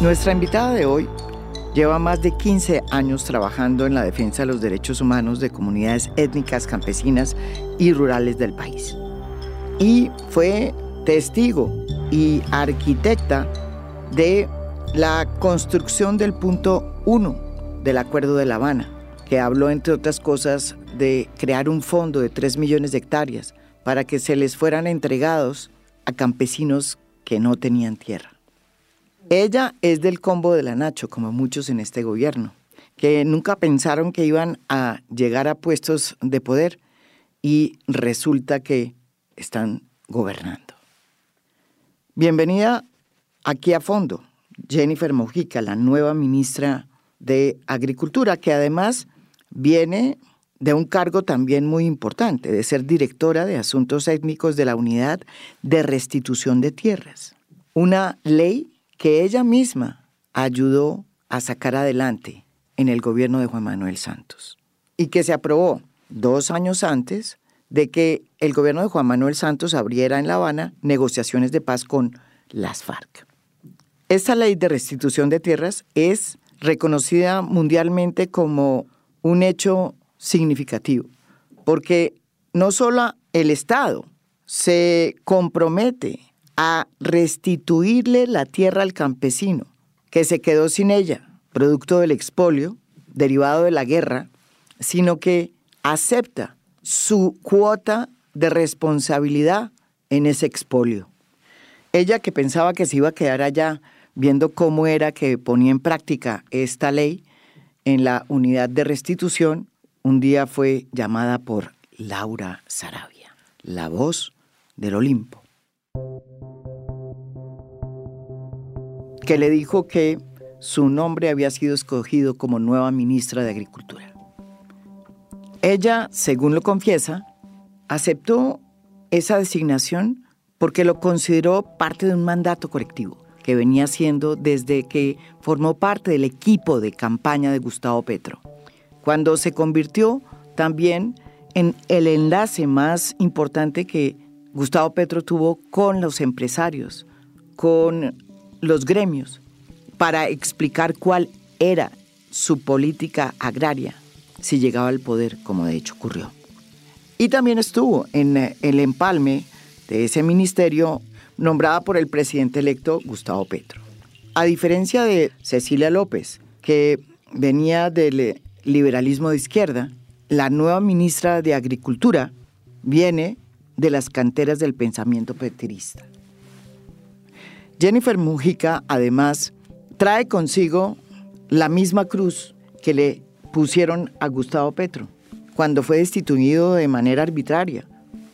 Nuestra invitada de hoy lleva más de 15 años trabajando en la defensa de los derechos humanos de comunidades étnicas, campesinas y rurales del país. Y fue testigo y arquitecta de la construcción del punto 1 del Acuerdo de La Habana, que habló, entre otras cosas, de crear un fondo de 3 millones de hectáreas para que se les fueran entregados a campesinos que no tenían tierra. Ella es del combo de la Nacho, como muchos en este gobierno, que nunca pensaron que iban a llegar a puestos de poder y resulta que están gobernando. Bienvenida aquí a fondo, Jennifer Mojica, la nueva ministra de Agricultura, que además viene de un cargo también muy importante, de ser directora de Asuntos Étnicos de la Unidad de Restitución de Tierras. Una ley que ella misma ayudó a sacar adelante en el gobierno de Juan Manuel Santos y que se aprobó dos años antes de que el gobierno de Juan Manuel Santos abriera en La Habana negociaciones de paz con las FARC. Esta ley de restitución de tierras es reconocida mundialmente como un hecho significativo, porque no solo el Estado se compromete a restituirle la tierra al campesino, que se quedó sin ella, producto del expolio derivado de la guerra, sino que acepta su cuota de responsabilidad en ese expolio. Ella que pensaba que se iba a quedar allá viendo cómo era que ponía en práctica esta ley en la unidad de restitución, un día fue llamada por Laura Sarabia, la voz del Olimpo. Que le dijo que su nombre había sido escogido como nueva ministra de Agricultura. Ella, según lo confiesa, aceptó esa designación porque lo consideró parte de un mandato colectivo que venía haciendo desde que formó parte del equipo de campaña de Gustavo Petro, cuando se convirtió también en el enlace más importante que Gustavo Petro tuvo con los empresarios, con los gremios para explicar cuál era su política agraria si llegaba al poder, como de hecho ocurrió. Y también estuvo en eh, el empalme de ese ministerio nombrada por el presidente electo Gustavo Petro. A diferencia de Cecilia López, que venía del eh, liberalismo de izquierda, la nueva ministra de Agricultura viene de las canteras del pensamiento petrista. Jennifer Mujica, además, trae consigo la misma cruz que le pusieron a Gustavo Petro cuando fue destituido de manera arbitraria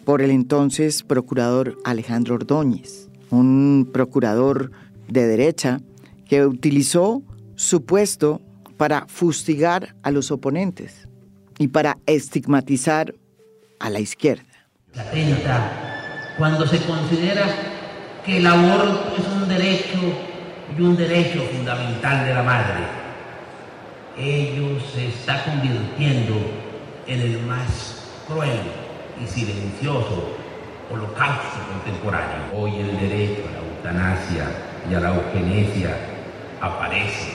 por el entonces procurador Alejandro Ordóñez, un procurador de derecha que utilizó su puesto para fustigar a los oponentes y para estigmatizar a la izquierda. cuando se considera que el aborto es un derecho y un derecho fundamental de la madre. Ello se está convirtiendo en el más cruel y silencioso holocausto contemporáneo. Hoy el derecho a la eutanasia y a la eugenesia aparece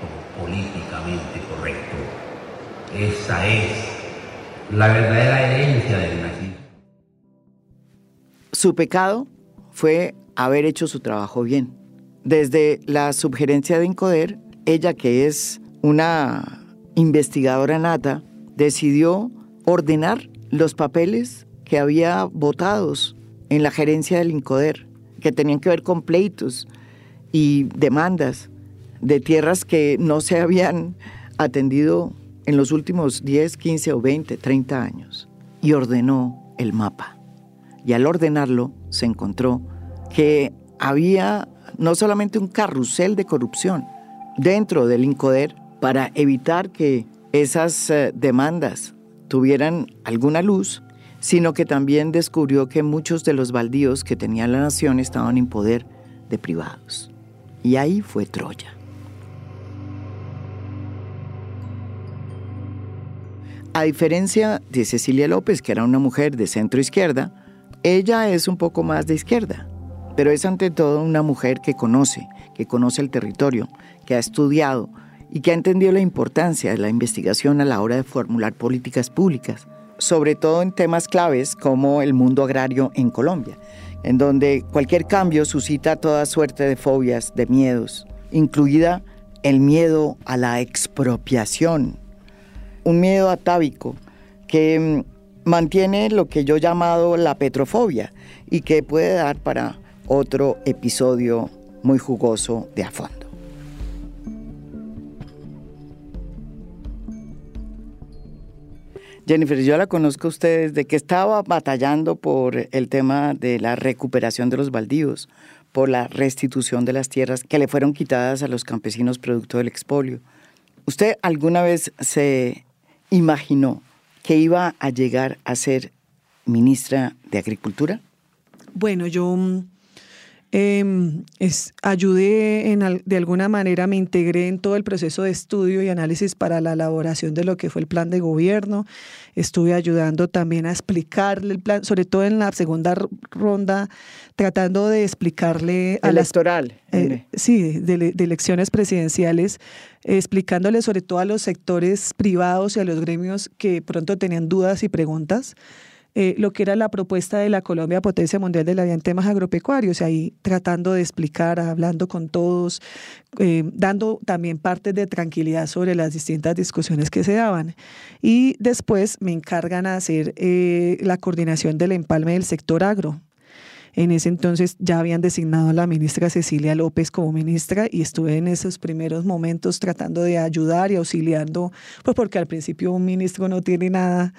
como políticamente correcto. Esa es la verdadera herencia del nazismo. Su pecado fue haber hecho su trabajo bien. Desde la sugerencia de Incoder, ella que es una investigadora nata, decidió ordenar los papeles que había votados en la gerencia del INCODER, que tenían que ver con pleitos y demandas de tierras que no se habían atendido en los últimos 10, 15 o 20, 30 años, y ordenó el mapa. Y al ordenarlo se encontró que había no solamente un carrusel de corrupción dentro del INCODER para evitar que esas eh, demandas tuvieran alguna luz, sino que también descubrió que muchos de los baldíos que tenía la nación estaban en poder de privados. Y ahí fue Troya. A diferencia de Cecilia López, que era una mujer de centro izquierda, ella es un poco más de izquierda pero es ante todo una mujer que conoce, que conoce el territorio, que ha estudiado y que ha entendido la importancia de la investigación a la hora de formular políticas públicas, sobre todo en temas claves como el mundo agrario en Colombia, en donde cualquier cambio suscita toda suerte de fobias, de miedos, incluida el miedo a la expropiación, un miedo atávico que mm, mantiene lo que yo he llamado la petrofobia y que puede dar para otro episodio muy jugoso de a fondo. Jennifer, yo la conozco a ustedes de que estaba batallando por el tema de la recuperación de los baldíos, por la restitución de las tierras que le fueron quitadas a los campesinos producto del expolio. ¿Usted alguna vez se imaginó que iba a llegar a ser ministra de Agricultura? Bueno, yo em, es, ayudé en, de alguna manera, me integré en todo el proceso de estudio y análisis para la elaboración de lo que fue el plan de gobierno. Estuve ayudando también a explicarle el plan, sobre todo en la segunda ronda, tratando de explicarle a electoral. Eh, sí, de, de, elecciones presidenciales, explicándole sobre todo a los sectores privados y a los gremios que pronto tenían dudas y preguntas. Eh, lo que era la propuesta de la Colombia Potencia Mundial de la en temas agropecuarios, ahí tratando de explicar, hablando con todos, eh, dando también partes de tranquilidad sobre las distintas discusiones que se daban. Y después me encargan a hacer eh, la coordinación del empalme del sector agro. En ese entonces ya habían designado a la ministra Cecilia López como ministra y estuve en esos primeros momentos tratando de ayudar y auxiliando, pues porque al principio un ministro no tiene nada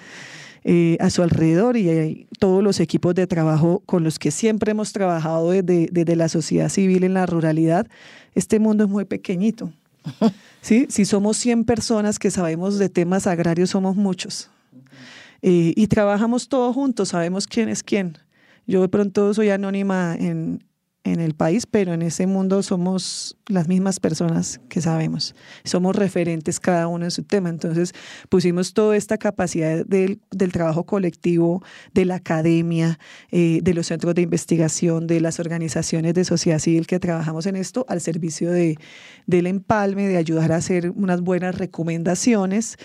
eh, a su alrededor y hay todos los equipos de trabajo con los que siempre hemos trabajado desde, desde la sociedad civil en la ruralidad, este mundo es muy pequeñito. ¿sí? Si somos 100 personas que sabemos de temas agrarios, somos muchos. Eh, y trabajamos todos juntos, sabemos quién es quién. Yo de pronto soy anónima en, en el país, pero en ese mundo somos las mismas personas que sabemos. Somos referentes cada uno en su tema. Entonces pusimos toda esta capacidad del, trabajo colectivo, de la academia, eh, de los centros de investigación, de las organizaciones de sociedad civil que trabajamos en esto al servicio de, del empalme, de ayudar a hacer unas buenas recomendaciones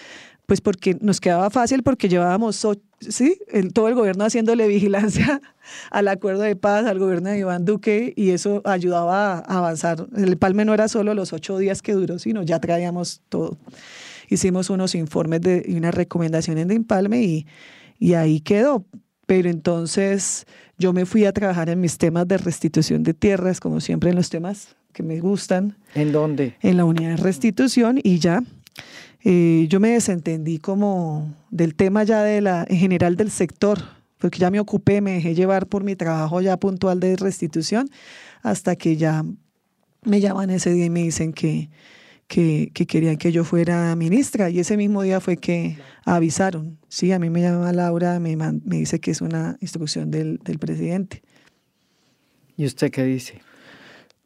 pues porque nos quedaba fácil porque llevábamos sí, todo el gobierno haciéndole vigilancia al acuerdo de paz, al gobierno de Iván Duque, y eso ayudaba a avanzar. El palme no era solo los ocho días que duró, sino ya traíamos todo. Hicimos unos informes de, y unas recomendaciones de empalme y, y ahí quedó. Pero entonces yo me fui a trabajar en mis temas de restitución de tierras, como siempre en los temas que me gustan. ¿En dónde? En la unidad de restitución y ya eh, yo me desentendí como del tema ya de la, en general del sector, porque ya me ocupé, me dejé llevar por mi trabajo ya puntual de restitución, hasta que ya me llaman ese día y me dicen que, que, querían que yo fuera ministra. Y ese mismo día fue que avisaron. Sí, a mí me llama Laura, me, me dice que es una instrucción del, del presidente. ¿Y usted qué dice?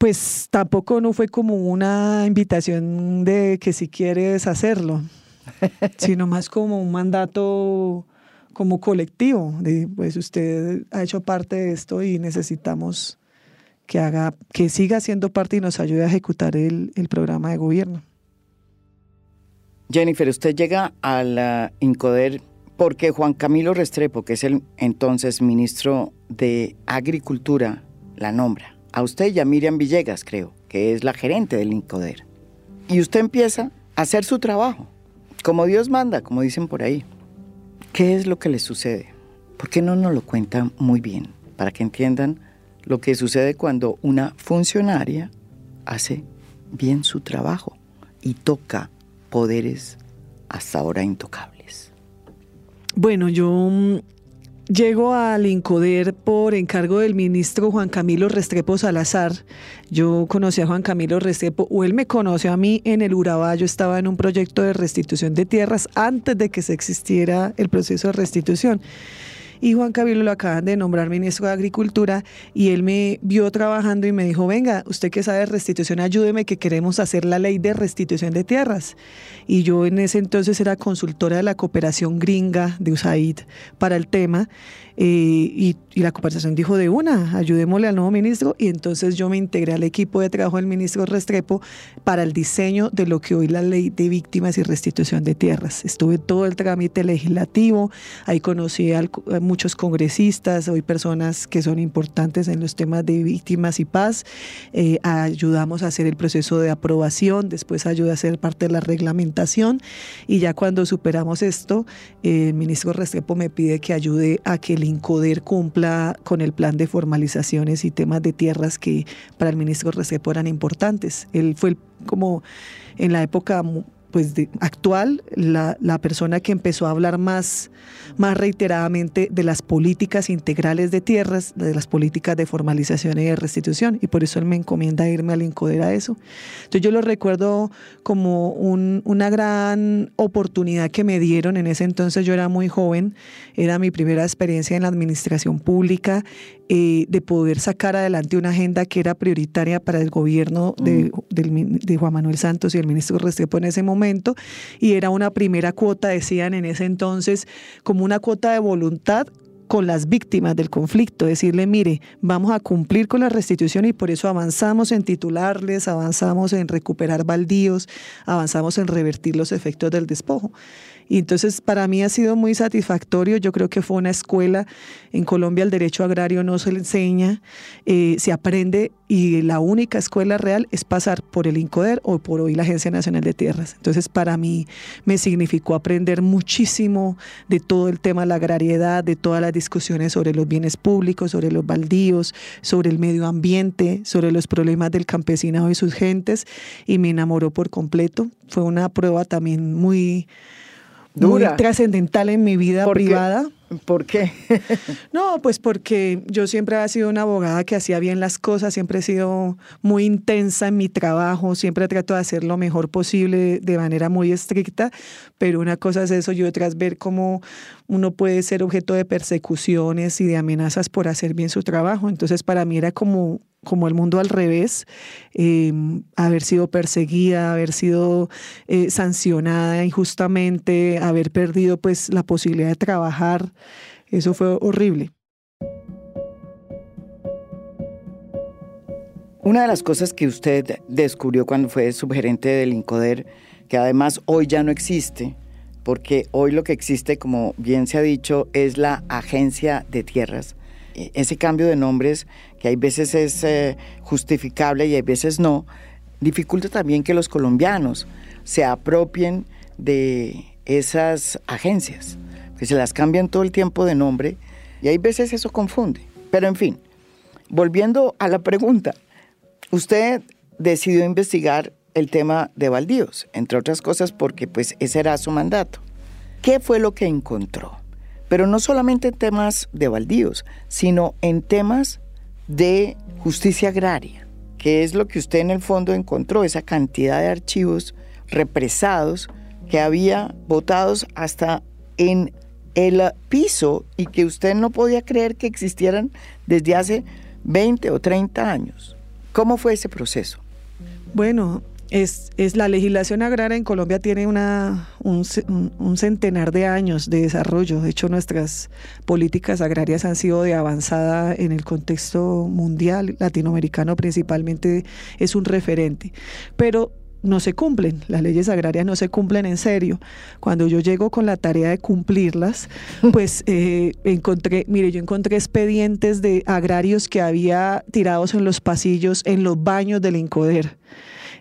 Pues tampoco no fue como una invitación de que si quieres hacerlo, sino más como un mandato como colectivo, de pues usted ha hecho parte de esto y necesitamos que haga, que siga siendo parte y nos ayude a ejecutar el, el programa de gobierno. Jennifer, usted llega a la INCODER porque Juan Camilo Restrepo, que es el entonces ministro de Agricultura, la nombra a usted y a Miriam Villegas, creo, que es la gerente del INCODER. Y usted empieza a hacer su trabajo, como Dios manda, como dicen por ahí. ¿Qué es lo que le sucede? ¿Por qué no nos lo cuenta muy bien? Para que entiendan lo que sucede cuando una funcionaria hace bien su trabajo y toca poderes hasta ahora intocables. Bueno, yo mm, Llego al INCODER por encargo del ministro Juan Camilo Restrepo Salazar. Yo conocí a Juan Camilo Restrepo, o él me conoció a mí en el Urabá. Yo estaba en un proyecto de restitución de tierras antes de que se existiera el proceso de restitución. Y Juan Cabilo lo acaban de nombrar ministro de Agricultura y él me vio trabajando y me dijo, venga, usted que sabe de restitución, ayúdeme que queremos hacer la ley de restitución de tierras. Y yo en ese entonces era consultora de la cooperación gringa de USAID para el tema eh, y, la cooperación dijo de una, ayudémosle al nuevo ministro y entonces yo me integré al equipo de trabajo del ministro Restrepo para el diseño de lo que hoy la ley de víctimas y restitución de tierras. Estuve todo el trámite legislativo, ahí conocí a muchos congresistas, hoy personas que son importantes en los temas de víctimas y paz, eh, ayudamos a hacer el proceso de aprobación, después ayudé a hacer parte de la reglamentación y ya cuando superamos esto, el ministro Restrepo me pide que ayude a que el INCODER cumpla con el plan de formalizaciones y temas de tierras que para el ministro Restrepo eran importantes. Él fue como en la época pues actual, la, la, persona que empezó a hablar más, más reiteradamente de las políticas integrales de tierras, de las políticas de formalización y de restitución, y por eso él me encomienda irme al INCODER a eso. Entonces yo lo recuerdo como un, una gran oportunidad que me dieron, en ese entonces yo era muy joven, era mi primera experiencia en la administración pública, eh, de poder sacar adelante una agenda que era prioritaria para el gobierno de, mm. de Juan Manuel Santos y el ministro Restrepo en ese momento y era una primera cuota, decían en ese entonces, como una cuota de voluntad con las víctimas del conflicto, decirle, mire, vamos a cumplir con la restitución y por eso avanzamos en titularles, avanzamos en recuperar baldíos, avanzamos en revertir los efectos del despojo. Y entonces para mí ha sido muy satisfactorio. Yo creo que fue una escuela. En Colombia el derecho agrario no se le enseña, eh, se aprende y la única escuela real es pasar por el INCODER o por hoy la Agencia Nacional de Tierras. Entonces para mí me significó aprender muchísimo de todo el tema de la agrariedad, de todas las discusiones sobre los bienes públicos, sobre los baldíos, sobre el medio ambiente, sobre los problemas del campesinado y sus gentes y me enamoró por completo. Fue una prueba también muy muy trascendental en mi vida privada. ¿Por qué? no, pues porque yo siempre he sido una abogada que hacía bien las cosas, siempre he sido muy intensa en mi trabajo, siempre trato de hacer lo mejor posible de manera muy estricta, pero una cosa es eso y otra es ver cómo uno puede ser objeto de persecuciones y de amenazas por hacer bien su trabajo. Entonces para mí era como como el mundo al revés, em, haber sido perseguida, haber sido eh, sancionada injustamente, haber perdido pues la posibilidad de trabajar, eso fue horrible. Una de las cosas que usted descubrió cuando fue subgerente del INCODER, que además hoy ya no existe, porque hoy lo que existe, como bien se ha dicho, es la Agencia de Tierras. E, ese cambio de nombres que hay veces es eh, justificable y hay veces no, dificulta también que los colombianos se apropien de esas agencias, que se las cambian todo el tiempo de nombre y hay veces eso confunde. Pero en fin, volviendo a la pregunta, usted decidió investigar el tema de baldíos, entre otras cosas porque pues ese era su mandato. ¿Qué fue lo que encontró? Pero no solamente en temas de baldíos, sino en temas de justicia agraria, que es lo que usted en el fondo encontró, esa cantidad de archivos represados que había votados hasta en el piso y que usted no podía creer que existieran desde hace 20 o 30 años. ¿Cómo fue ese proceso? Bueno, es, es, la legislación agraria en Colombia tiene una, un, un, centenar de años de desarrollo. De hecho, nuestras políticas agrarias han sido de avanzada en el contexto mundial, latinoamericano principalmente, es un referente. Pero no se cumplen, las leyes agrarias no se cumplen en serio. Cuando yo llego con la tarea de cumplirlas, pues eh, encontré, mire, yo encontré expedientes de agrarios que había tirados en los pasillos, en los baños del Incoder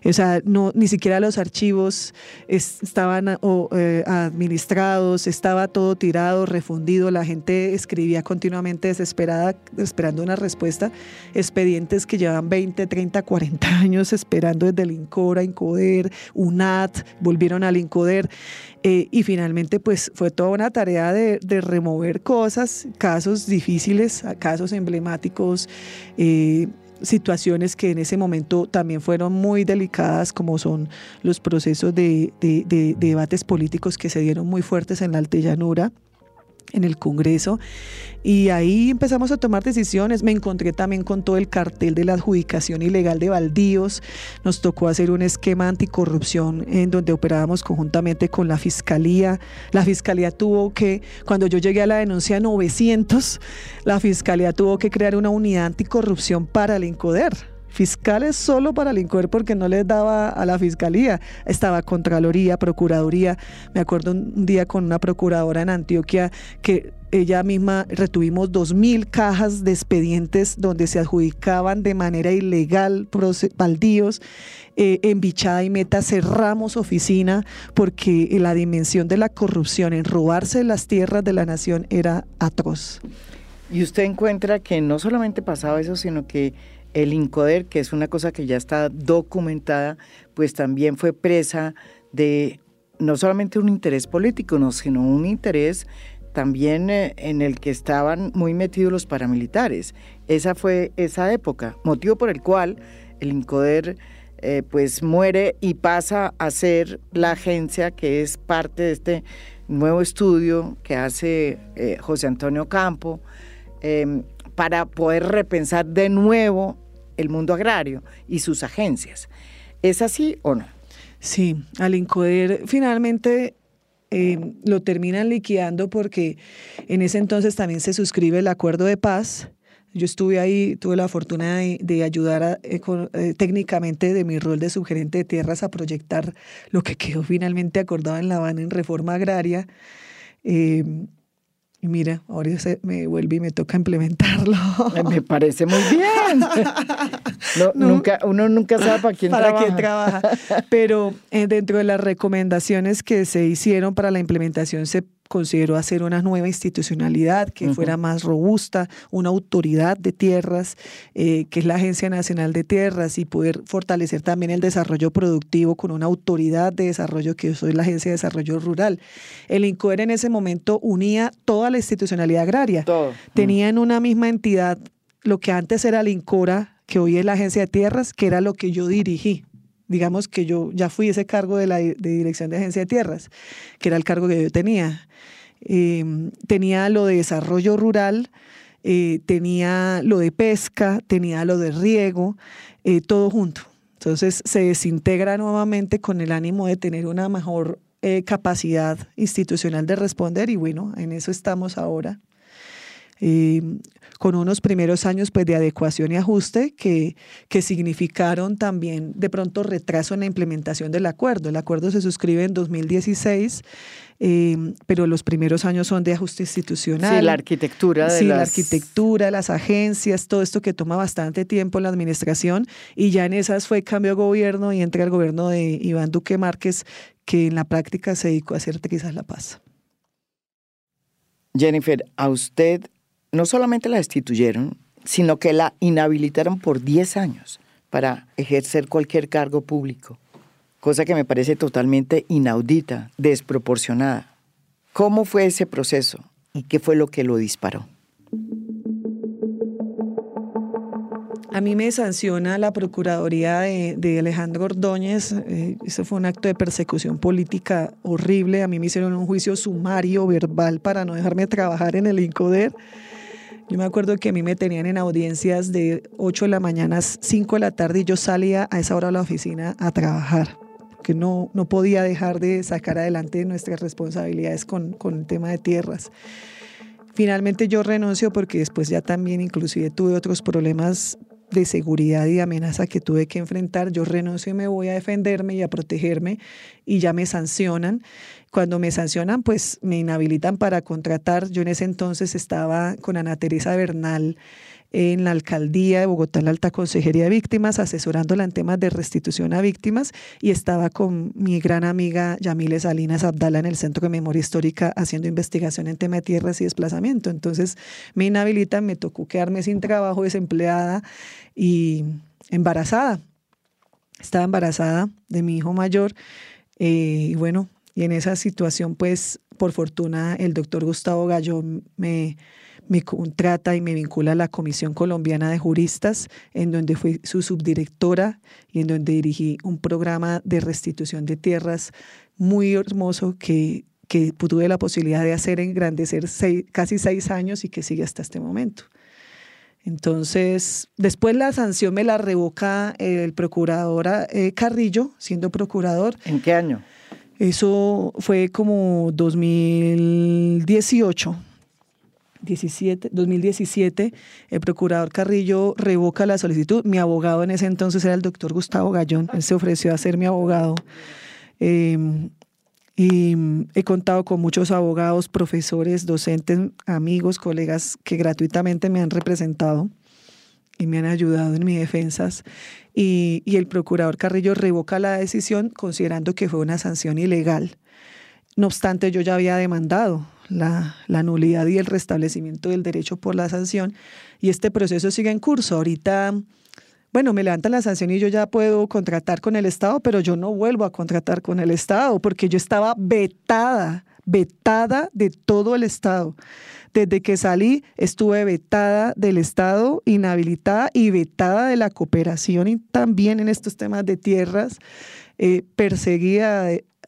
o sea, no, ni siquiera los archivos estaban eh, administrados, estaba todo tirado, refundido, la gente escribía continuamente desesperada, esperando una respuesta, expedientes que llevan 20, 30, 40 años esperando desde el INCORA, INCODER, UNAT, volvieron al INCODER. Eh, y finalmente, pues fue toda una tarea de, remover cosas, casos difíciles, casos emblemáticos, eh, situaciones que en ese momento también fueron muy delicadas, como son los procesos de, debates políticos que se dieron muy fuertes en la altellanura en el Congreso y ahí empezamos a tomar decisiones. Me encontré también con todo el cartel de la adjudicación ilegal de baldíos. Nos tocó hacer un esquema anticorrupción en donde operábamos conjuntamente con la Fiscalía. La Fiscalía tuvo que, cuando yo llegué a la denuncia 900, la Fiscalía tuvo que crear una unidad anticorrupción para el INCODER fiscales solo para el porque no les daba a la fiscalía. Estaba Contraloría, Procuraduría. Me acuerdo un día con una procuradora en Antioquia que ella misma retuvimos dos mil cajas de expedientes donde se adjudicaban de manera ilegal baldíos. Eh, en Bichada y Meta cerramos oficina porque la dimensión de la corrupción en robarse las tierras de la nación era atroz. Y usted encuentra que no solamente pasaba eso, sino que el INCODER, que es una cosa que ya está documentada, pues también fue presa de no solamente un interés político, no, sino un interés también eh, en el que estaban muy metidos los paramilitares. Esa fue esa época, motivo por el cual el INCODER eh, pues muere y pasa a ser la agencia que es parte de este nuevo estudio que hace eh, José Antonio Campo em, para poder repensar de nuevo el mundo agrario y sus agencias. ¿Es así o no? Sí, al INCODER finalmente eh, lo terminan liquidando porque en ese entonces también se suscribe el acuerdo de paz. Yo estuve ahí, tuve la fortuna de, ayudar eh, eh, técnicamente de mi rol de subgerente de tierras a proyectar lo que quedó finalmente acordado en La Habana en reforma agraria. Y mira, ahora se me vuelve y me toca implementarlo. Me parece muy bien. Nunca, uno nunca sabe para quién para quién trabaja. Pero eh, dentro de las recomendaciones que se hicieron para la implementación se consideró hacer una nueva institucionalidad que fuera más robusta, una autoridad de tierras, eh, que es la Agencia Nacional de Tierras, y poder fortalecer también el desarrollo productivo con una autoridad de desarrollo que soy la Agencia de Desarrollo Rural. El INCOER en ese momento unía toda la institucionalidad agraria. Tenía en una misma entidad lo que antes era el INCORA, que hoy es la Agencia de Tierras, que era lo que yo dirigí digamos que yo ya fui ese cargo de la de dirección de agencia de tierras, que era el cargo que yo tenía. Em, tenía lo de desarrollo rural, eh, tenía lo de pesca, tenía lo de riego, eh, todo junto. Entonces se desintegra nuevamente con el ánimo de tener una mejor eh, capacidad institucional de responder y bueno, en eso estamos ahora. Em, con unos primeros años pues, de adecuación y ajuste que, que significaron también de pronto retraso en la implementación del acuerdo. El acuerdo se suscribe en 2016 em, pero los primeros años son de ajuste institucional. Sí, la arquitectura de sí, las... la arquitectura, las agencias, todo esto que toma bastante tiempo en la administración y ya en esas fue cambio de gobierno y entra el gobierno de Iván Duque Márquez que en la práctica se dedicó a hacer quizás la paz. Jennifer, a usted no solamente la destituyeron, sino que la inhabilitaron por 10 años para ejercer cualquier cargo público, cosa que me parece totalmente inaudita, desproporcionada. ¿Cómo fue ese proceso y qué fue lo que lo disparó? A mí me sanciona la Procuraduría de, Alejandro Ordóñez. Eh, eso fue un acto de persecución política horrible. A mí me hicieron un juicio sumario, verbal, para no dejarme trabajar en el INCODER. Yo me acuerdo que a mí me tenían en audiencias de 8 de la mañana a 5 de la tarde y yo salía a esa hora a la oficina a trabajar, que no, no podía dejar de sacar adelante nuestras responsabilidades con, con el tema de tierras. Finalmente yo renuncio porque después ya también inclusive tuve otros problemas de seguridad y de amenaza que tuve que enfrentar, yo renuncio y me voy a defenderme y a protegerme y ya me sancionan. Cuando me sancionan, pues me inhabilitan para contratar. Yo en ese entonces estaba con Ana Teresa Bernal en la alcaldía de Bogotá, la alta consejería de víctimas, asesorándola en temas de restitución a víctimas y estaba con mi gran amiga Yamile Salinas Abdala en el Centro de Memoria Histórica haciendo investigación en tema de tierras y desplazamiento. Entonces me inhabilitan, me tocó quedarme sin trabajo, desempleada y embarazada. Estaba embarazada de mi hijo mayor eh, y bueno, y en esa situación pues por fortuna el doctor Gustavo Gallo me contrata y me vincula a la Comisión Colombiana de Juristas, en donde fui su subdirectora y en donde dirigí un programa de restitución de tierras muy hermoso que, que tuve la posibilidad de hacer engrandecer casi seis años y que sigue hasta este momento. Entonces, después la sanción me la revoca el procurador eh, Carrillo, siendo procurador. ¿En qué año? Eso fue como 2018. 17, 2017, el procurador Carrillo revoca la solicitud. Mi abogado en ese entonces era el doctor Gustavo Gallón. Él se ofreció a ser mi abogado. Em, y he contado con muchos abogados, profesores, docentes, amigos, colegas que gratuitamente me han representado y me han ayudado en mis defensas. Y, y el procurador Carrillo revoca la decisión considerando que fue una sanción ilegal. No obstante, yo ya había demandado la, la, nulidad y el restablecimiento del derecho por la sanción y este proceso sigue en curso. Ahorita, bueno, me levantan la sanción y yo ya puedo contratar con el Estado, pero yo no vuelvo a contratar con el Estado porque yo estaba vetada, vetada de todo el Estado. Desde que salí estuve vetada del Estado, inhabilitada y vetada de la cooperación y también en estos temas de tierras, eh, perseguida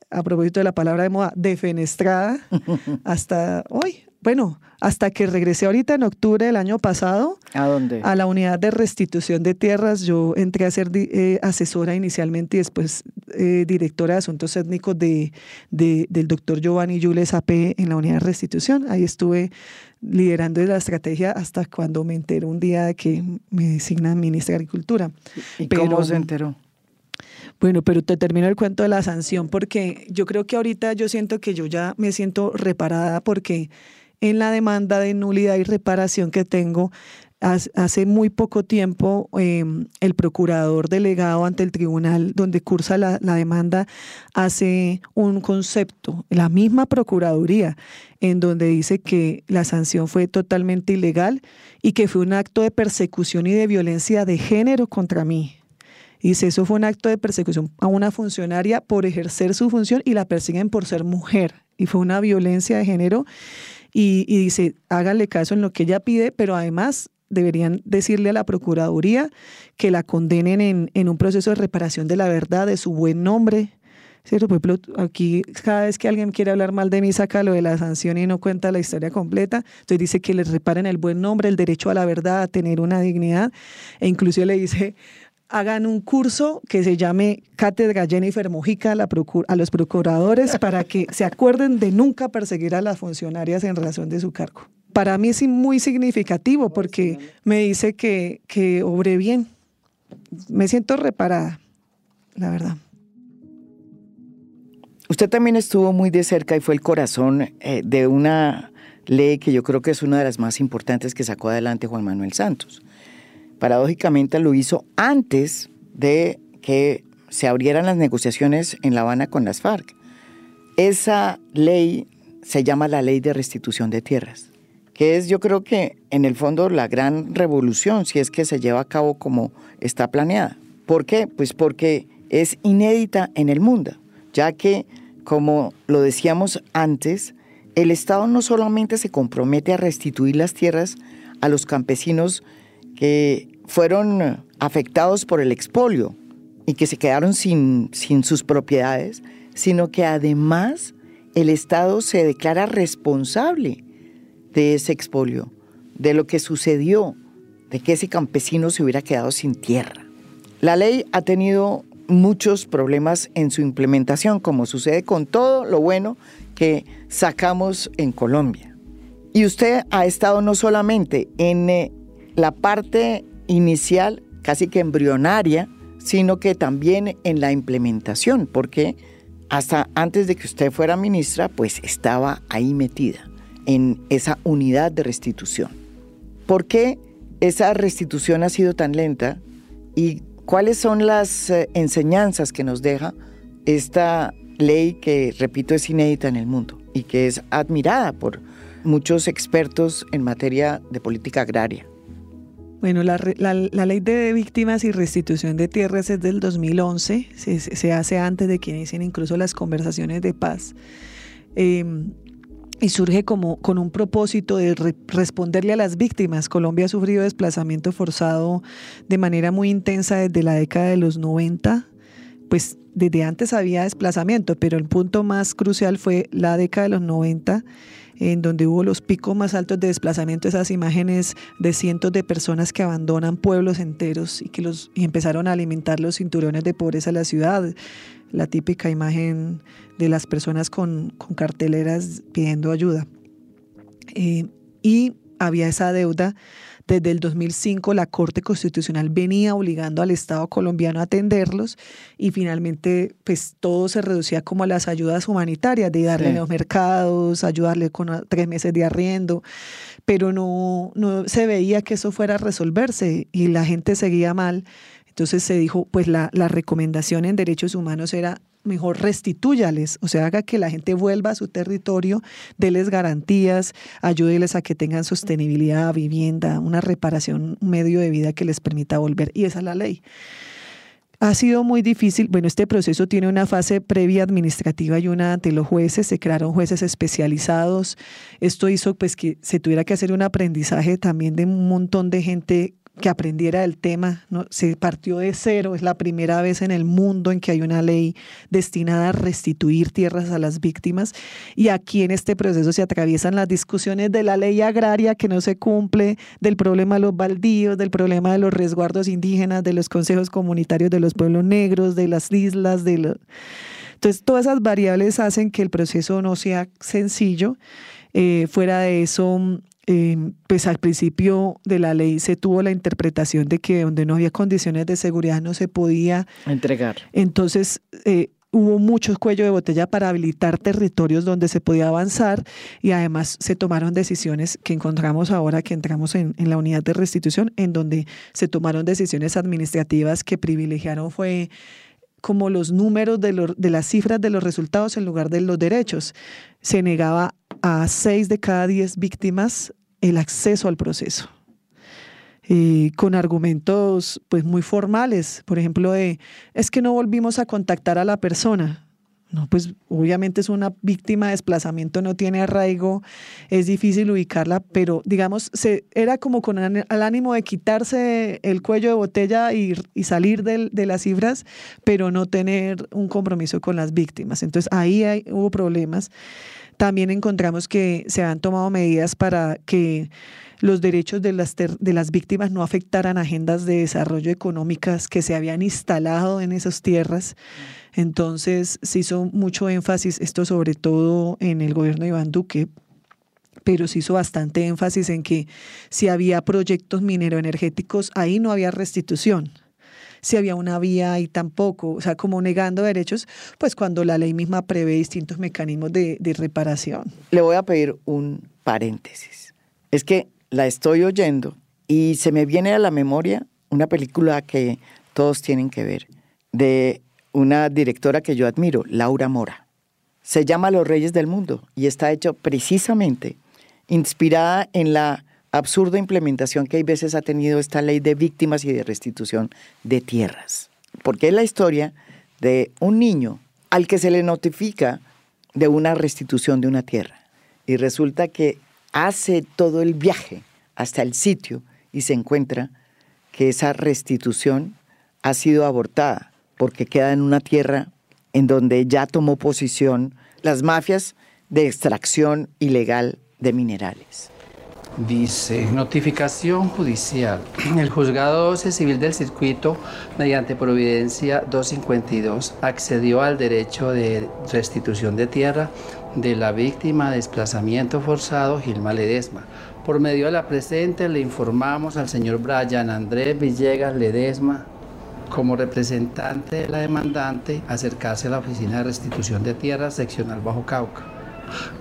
a propósito de la palabra de moda, defenestrada hasta hoy. Bueno, hasta que regresé ahorita en octubre del año pasado. ¿A dónde? A la unidad de restitución de tierras. Yo entré a ser eh, asesora inicialmente y después eh, directora de asuntos étnicos de, del doctor Giovanni Yules AP en la unidad de restitución. Ahí estuve liderando la estrategia hasta cuando me enteré un día de que me designan ministra de Agricultura. ¿Y cómo se enteró? Bueno, pero te termino el cuento de la sanción porque yo creo que ahorita yo siento que yo ya me siento reparada porque en la demanda de nulidad y reparación que tengo, hace muy poco tiempo em, el procurador delegado ante el tribunal donde cursa la, la, demanda hace un concepto, la misma procuraduría, en donde dice que la sanción fue totalmente ilegal y que fue un acto de persecución y de violencia de género contra mí. Dice, eso fue un acto de persecución a una funcionaria por ejercer su función y la persiguen por ser mujer. Y fue una violencia de género. Y, dice, háganle caso en lo que ella pide, pero además deberían decirle a la Procuraduría que la condenen en, en un proceso de reparación de la verdad, de su buen nombre. ¿Cierto? Por ejemplo, aquí cada vez que alguien quiere hablar mal de mí saca lo de la sanción y no cuenta la historia completa. Entonces dice que les reparen el buen nombre, el derecho a la verdad, a tener una dignidad. E incluso le dice hagan un curso que se llame Cátedra Jennifer Mojica a, a los procuradores para que se acuerden de nunca perseguir a las funcionarias en razón de su cargo. Para mí es muy significativo porque me dice que, que obré bien. Me siento reparada, la verdad. Usted también estuvo muy de cerca y fue el corazón eh, de una ley que yo creo que es una de las más importantes que sacó adelante Juan Manuel Santos paradójicamente lo hizo antes de que se abrieran las negociaciones en La Habana con las FARC. Esa ley se llama la Ley de Restitución de Tierras, que es yo creo que en el fondo la gran revolución si es que se lleva a cabo como está planeada. ¿Por qué? Pues porque es inédita en el mundo, ya que, como lo decíamos antes, el Estado no solamente se compromete a restituir las tierras a los campesinos que fueron afectados por el expolio y que se quedaron sin, sin sus propiedades, sino que además el Estado se declara responsable de ese expolio, de lo que sucedió, de que ese campesino se hubiera quedado sin tierra. La ley ha tenido muchos problemas en su implementación, como sucede con todo lo bueno que sacamos en Colombia. Y usted ha estado no solamente en eh, la parte inicial, casi que embrionaria, sino que también en la implementación, porque hasta antes de que usted fuera ministra, pues estaba ahí metida en esa unidad de restitución. ¿Por qué esa restitución ha sido tan lenta y cuáles son las eh, enseñanzas que nos deja esta ley que, repito, es inédita en el mundo y que es admirada por muchos expertos en materia de política agraria? Bueno, la, ley de víctimas y restitución de tierras es del 2011, se, hace antes de que inicien incluso las conversaciones de paz. Em, y surge como con un propósito de responderle a las víctimas. Colombia ha sufrido desplazamiento forzado de manera muy intensa desde la década de los 90 pues desde antes había desplazamiento, pero el punto más crucial fue la década de los 90 en donde hubo los picos más altos de desplazamiento, esas imágenes de cientos de personas que abandonan pueblos enteros y que los y empezaron a alimentar los cinturones de pobreza de la ciudad, la típica imagen de las personas con, con carteleras pidiendo ayuda. Eh, y había esa deuda desde el 2005 la Corte Constitucional venía obligando al Estado colombiano a atenderlos y finalmente pues todo se reducía como a las ayudas humanitarias, de darle los mercados, ayudarle con tres meses de arriendo, pero no, no se veía que eso fuera a resolverse y la gente seguía mal. Entonces se dijo, pues la, la recomendación en derechos humanos era mejor restitúyales, o sea, haga que la gente vuelva a su territorio, déles garantías, ayúdeles a que tengan sostenibilidad, vivienda, una reparación, un medio de vida que les permita volver. Y esa es la ley. Ha sido muy difícil, bueno, este proceso tiene una fase previa administrativa y una ante los jueces, se crearon jueces especializados, esto hizo pues que se tuviera que hacer un aprendizaje también de un montón de gente que aprendiera el tema. ¿no? Se partió de cero, es la primera vez en el mundo en que hay una ley destinada a restituir tierras a las víctimas. Y aquí en este proceso se atraviesan las discusiones de la ley agraria que no se cumple, del problema de los baldíos, del problema de los resguardos indígenas, de los consejos comunitarios de los pueblos negros, de las islas, de los... Entonces, todas esas variables hacen que el proceso no sea sencillo. Eh, fuera de eso, Em, pues al principio de la ley se tuvo la interpretación de que donde no había condiciones de seguridad no se podía entregar. Entonces eh, hubo muchos cuellos de botella para habilitar territorios donde se podía avanzar y además se tomaron decisiones que encontramos ahora que entramos en, en la unidad de restitución, en donde se tomaron decisiones administrativas que privilegiaron fue como los números de, de las cifras de los resultados en lugar de los derechos. Se negaba a seis de cada diez víctimas el acceso al proceso. Y con argumentos pues muy formales, por ejemplo, de es que no volvimos a contactar a la persona. No, pues obviamente es una víctima de desplazamiento, no tiene arraigo, es difícil ubicarla, pero digamos, se, era como con el ánimo de quitarse el cuello de botella y, salir de, las cifras, pero no tener un compromiso con las víctimas. Entonces ahí hubo problemas. También encontramos que se han tomado medidas para que los derechos de las, de las víctimas no afectaran agendas de desarrollo económicas que se habían instalado en esas tierras. Entonces se hizo mucho énfasis, esto sobre todo en el gobierno de Iván Duque, pero se hizo bastante énfasis en que si había proyectos mineroenergéticos, ahí no había restitución si había una vía y tampoco, o sea, como negando derechos, pues cuando la ley misma prevé distintos mecanismos de, de reparación. Le voy a pedir un paréntesis. Es que la estoy oyendo y se me viene a la memoria una película que todos tienen que ver, de una directora que yo admiro, Laura Mora. Se llama Los Reyes del Mundo y está hecho precisamente inspirada en la absurda implementación que hay veces ha tenido esta ley de víctimas y de restitución de tierras. Porque es la historia de un niño al que se le notifica de una restitución de una tierra. Y resulta que hace todo el viaje hasta el sitio y se encuentra que esa restitución ha sido abortada porque queda en una tierra en donde ya tomó posición las mafias de extracción ilegal de minerales. Dice, notificación judicial. El juzgado 12 civil del circuito, mediante providencia 252, accedió al derecho de restitución de tierra de la víctima de desplazamiento forzado Gilma Ledesma. Por medio de la presente le informamos al señor Brian Andrés Villegas Ledesma, como representante de la demandante, acercarse a la Oficina de Restitución de Tierra Seccional Bajo Cauca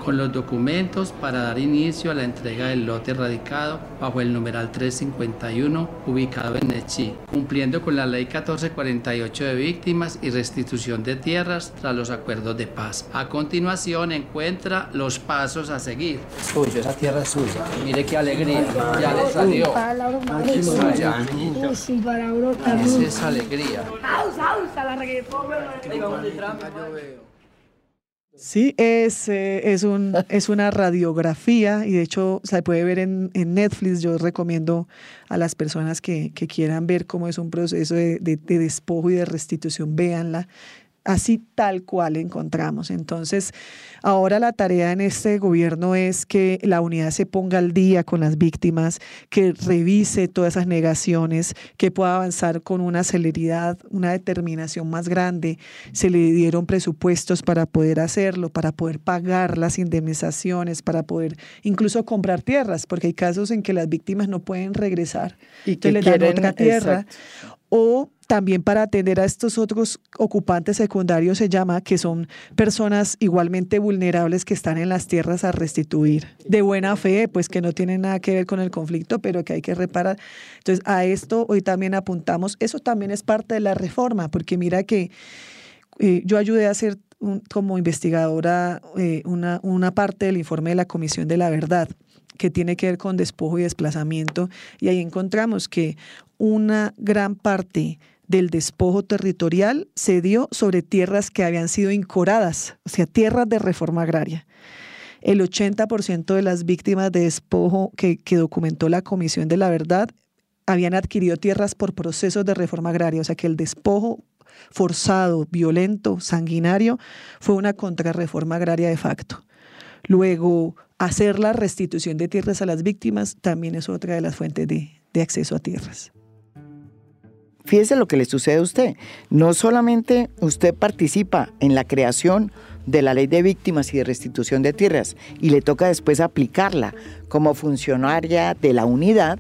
con los documentos para dar inicio a la entrega del lote radicado bajo el numeral 351 ubicado en Nechi, cumpliendo con la ley 1448 de víctimas y restitución de tierras tras los acuerdos de paz. A continuación encuentra los pasos a seguir. Suyo, esa tierra es suya. Mire qué alegría, ya le salió. Es suya. Esa es alegría. Sí, es, eh, es, un, es una radiografía y de hecho se puede ver en, en Netflix. Yo recomiendo a las personas que, que, quieran ver cómo es un proceso de, de, de despojo y de restitución, véanla así tal cual encontramos. Entonces, ahora la tarea en este gobierno es que la unidad se ponga al día con las víctimas, que revise todas esas negaciones, que pueda avanzar con una celeridad, una determinación más grande. Se le dieron presupuestos para poder hacerlo, para poder pagar las indemnizaciones, para poder incluso comprar tierras, porque hay casos en que las víctimas no pueden regresar y que le dan otra tierra. O también para atender a estos otros ocupantes secundarios se llama, que son personas igualmente vulnerables que están en las tierras a restituir. De buena fe, pues que no tienen nada que ver con el conflicto, pero que hay que reparar. Entonces, a esto hoy también apuntamos. Eso también es parte de la reforma, porque mira que eh, yo ayudé a hacer como investigadora eh, una, una parte del informe de la Comisión de la Verdad que tiene que ver con despojo y desplazamiento, y ahí encontramos que una gran parte del despojo territorial se dio sobre tierras que habían sido incoradas, o sea, tierras de reforma agraria. El 80% de las víctimas de despojo que, que documentó la Comisión de la Verdad habían adquirido tierras por procesos de reforma agraria, o sea que el despojo forzado, violento, sanguinario, fue una contrarreforma agraria de facto. Luego, hacer la restitución de tierras a las víctimas también es otra de las fuentes de, de acceso a tierras. Fíjese lo que le sucede a usted. No solamente usted participa en la creación de la ley de víctimas y de restitución de tierras y le toca después aplicarla como funcionaria de la unidad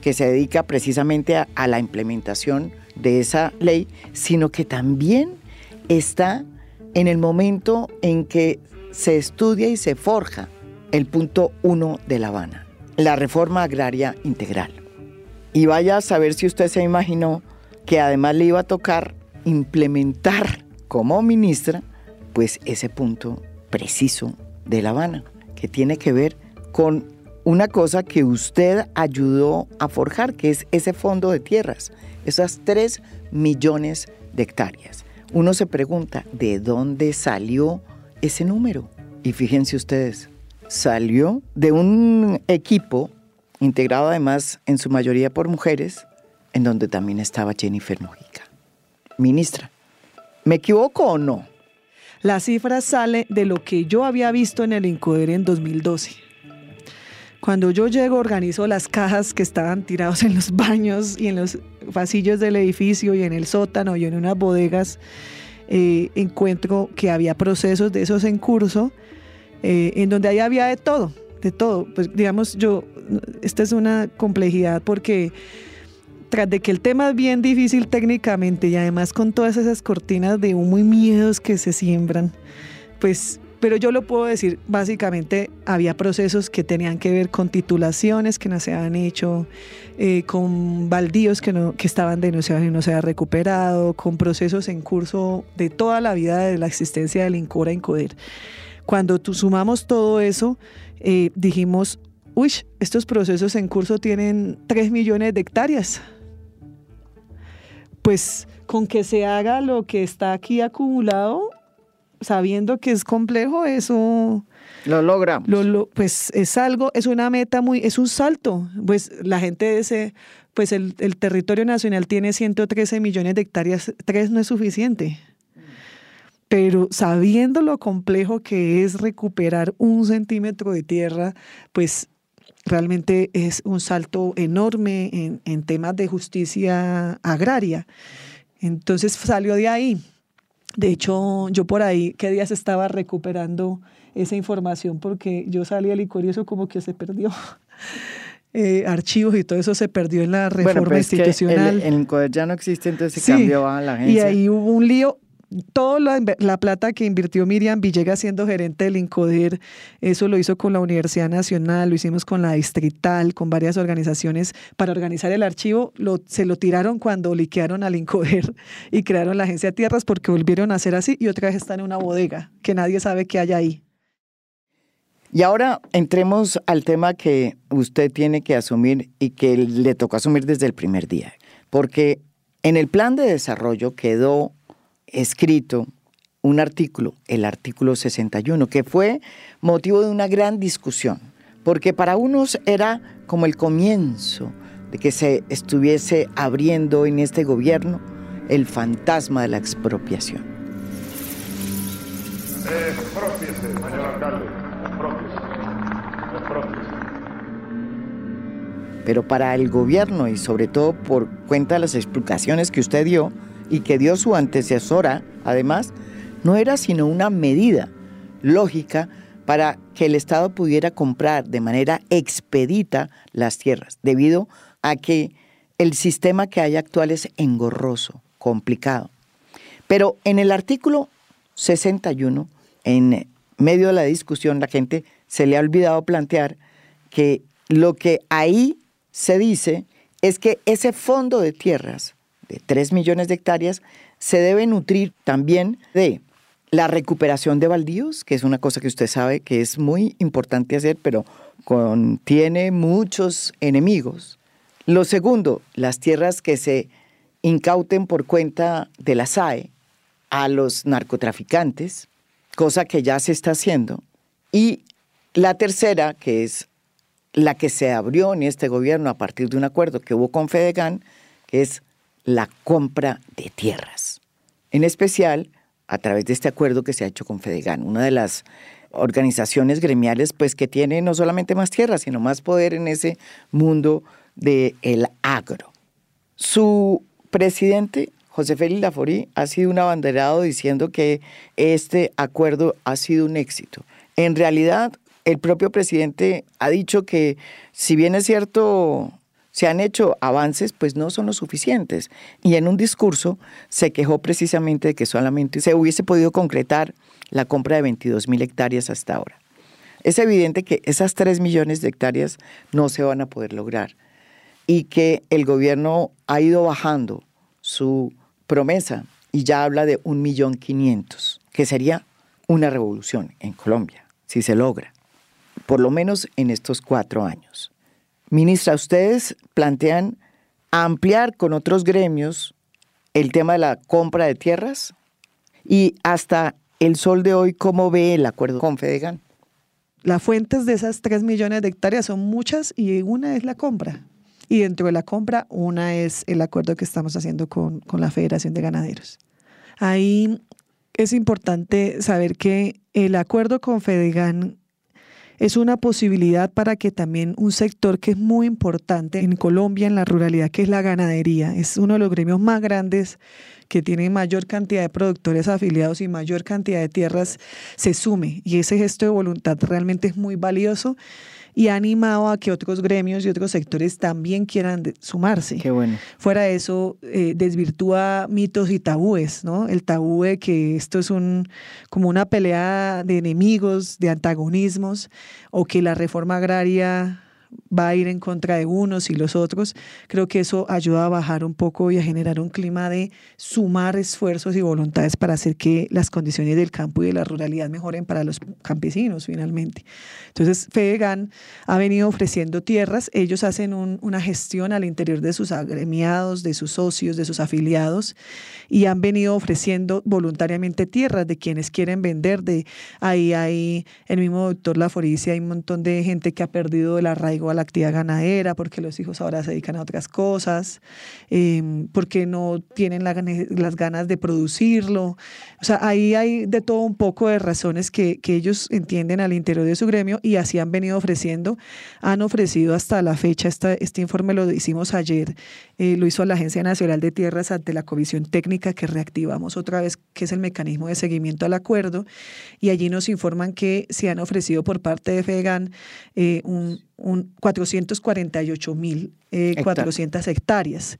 que se dedica precisamente a, la implementación de esa ley, sino que también está en el momento en que se estudia y se forja el punto uno de La Habana, la reforma agraria integral. Y vaya a saber si usted se imaginó que además le iba a tocar implementar como ministra, pues ese punto preciso de La Habana, que tiene que ver con una cosa que usted ayudó a forjar, que es ese fondo de tierras, esas tres millones de hectáreas. Uno se pregunta, ¿de dónde salió ese número? Y fíjense ustedes, salió de un equipo integrado además en su mayoría por mujeres, en donde también estaba Jennifer Mojica. Ministra, ¿me equivoco o no? La cifra sale de lo que yo había visto en el INCODER en 2012. Cuando yo llego, organizo las cajas que estaban tirados en los baños y en los pasillos del edificio y en el sótano y en unas bodegas. Eh, encuentro que había procesos de esos en curso, eh, en donde ahí había de todo, de todo. Pues digamos, yo, esta es una complejidad porque tras de que el tema es bien difícil técnicamente y además con todas esas cortinas de humo y miedos que se siembran, pues, pero yo lo puedo decir, básicamente había procesos que tenían que ver con titulaciones que no se habían hecho, eh, con baldíos que, no, que estaban denunciados y no se habían recuperado, con procesos en curso de toda la vida de la existencia del INCORA INCODER. Cuando sumamos todo eso, eh, dijimos, uy, estos procesos en curso tienen 3 millones de hectáreas pues con que se haga lo que está aquí acumulado, sabiendo que es complejo, eso... Lo logramos. Lo, pues es algo, es una meta muy, es un salto. Pues la gente dice, pues el, el territorio nacional tiene 113 millones de hectáreas, tres no es suficiente. Pero sabiendo lo complejo que es recuperar un centímetro de tierra, pues realmente es un salto enorme en, en temas de justicia agraria. Entonces salió de ahí. De hecho, yo por ahí, ¿qué días estaba recuperando esa información? Porque yo salí del licor y eso como que se perdió. Eh, archivos y todo eso se perdió en la reforma institucional. el, el ya no existe, entonces se cambió a la agencia. Y ahí hubo un lío toda la, plata que invirtió Miriam Villegas siendo gerente del INCODER, eso lo hizo con la Universidad Nacional, lo hicimos con la Distrital, con varias organizaciones para organizar el archivo, lo, se lo tiraron cuando liquearon al INCODER y crearon la Agencia de Tierras porque volvieron a hacer así y otra vez está en una bodega que nadie sabe qué hay ahí. Y ahora entremos al tema que usted tiene que asumir y que le tocó asumir desde el primer día, porque en el plan de desarrollo quedó escrito un artículo, el artículo 61, que fue motivo de una gran discusión, porque para unos era como el comienzo de que se estuviese abriendo en este gobierno el fantasma de la expropiación. Pero para el gobierno y sobre todo por cuenta de las explicaciones que usted dio y que dio su antecesora, además, no era sino una medida lógica para que el Estado pudiera comprar de manera expedita las tierras, debido a que el sistema que hay actual es engorroso, complicado. Pero en el artículo 61, en medio de la discusión, la gente se le ha olvidado plantear que lo que ahí se dice es que ese fondo de tierras de 3 millones de hectáreas se debe nutrir también de la recuperación de baldíos, que es una cosa que usted sabe que es muy importante hacer, pero contiene muchos enemigos. Lo segundo, las tierras que se incauten por cuenta de la SAE a los narcotraficantes, cosa que ya se está haciendo. Y la tercera, que es la que se abrió en este gobierno a partir de un acuerdo que hubo con Fedegan, que es la compra de tierras. En especial, a través de este acuerdo que se ha hecho con Fedegan, una de las organizaciones gremiales pues que tiene no solamente más tierras, sino más poder en ese mundo del el agro. Su presidente, José Félix Laforí, ha sido un abanderado diciendo que este acuerdo ha sido un éxito. En realidad, el propio presidente ha dicho que si bien es cierto se han hecho avances, pues no son los suficientes. Y en un discurso se quejó precisamente de que solamente se hubiese podido concretar la compra de 22 mil hectáreas hasta ahora. Es evidente que esas 3 millones de hectáreas no se van a poder lograr y que el gobierno ha ido bajando su promesa y ya habla de un millón quinientos, que sería una revolución en Colombia, si se logra, por lo menos en estos cuatro años. Ministra, ustedes plantean ampliar con otros gremios el tema de la compra de tierras y hasta el sol de hoy, ¿cómo ve el acuerdo con Fedegan? Las fuentes de esas 3 millones de hectáreas son muchas y una es la compra. Y dentro de la compra, una es el acuerdo que estamos haciendo con, con la Federación de Ganaderos. Ahí es importante saber que el acuerdo con Fedegan es una posibilidad para que también un sector que es muy importante en Colombia, en la ruralidad, que es la ganadería, es uno de los gremios más grandes que tiene mayor cantidad de productores afiliados y mayor cantidad de tierras, se sume. Y ese gesto de voluntad realmente es muy valioso y ha animado a que otros gremios y otros sectores también quieran sumarse. Qué bueno. Fuera de eso, eh, desvirtúa mitos y tabúes, ¿no? El tabú de que esto es un, como una pelea de enemigos, de antagonismos, o que la reforma agraria va a ir en contra de unos y los otros, creo que eso ayuda a bajar un poco y a generar un clima de sumar esfuerzos y voluntades para hacer que las condiciones del campo y de la ruralidad mejoren para los campesinos finalmente. Entonces, FEDEGAN ha venido ofreciendo tierras, ellos hacen una gestión al interior de sus agremiados, de sus socios, de sus afiliados y han venido ofreciendo voluntariamente tierras de quienes quieren vender, de ahí hay el mismo doctor Laforici, hay un montón de gente que ha perdido el arraigo a la actividad ganadera porque los hijos ahora se dedican a otras cosas, em, porque no tienen las ganas de producirlo. O sea, ahí hay de todo un poco de razones que, que ellos entienden al interior de su gremio y así han venido ofreciendo. Han ofrecido hasta la fecha, esta, este informe lo hicimos ayer, eh, lo hizo la Agencia Nacional de Tierras ante la Comisión Técnica que reactivamos otra vez, que es el mecanismo de seguimiento al acuerdo, y allí nos informan que se han ofrecido por parte de FEGAN eh, un, un 448 mil 400 eh, hectáreas.